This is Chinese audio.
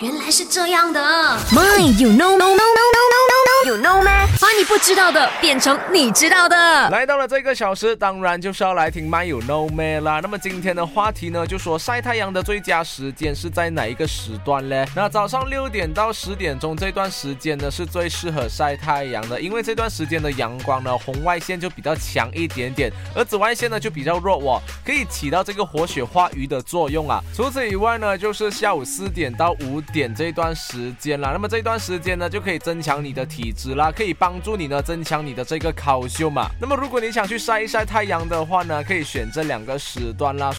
原来是这样的。My you know no no 不知道的变成你知道的。来到了这个小时，当然就是要来听 My You Know Me 啦。那么今天的话题呢，就说晒太阳的最佳时间是在哪一个时段呢？那早上六点到十点钟这段时间呢，是最适合晒太阳的，因为这段时间的阳光呢，红外线就比较强一点点，而紫外线呢就比较弱哦，可以起到这个活血化瘀的作用啊。除此以外呢，就是下午四点到五点这段时间啦。那么这段时间呢，就可以增强你的体质啦，可以帮助你呢增强你的这个烤秀嘛。那么如果你想去晒一晒太阳的话呢，可以选这两个时段啦。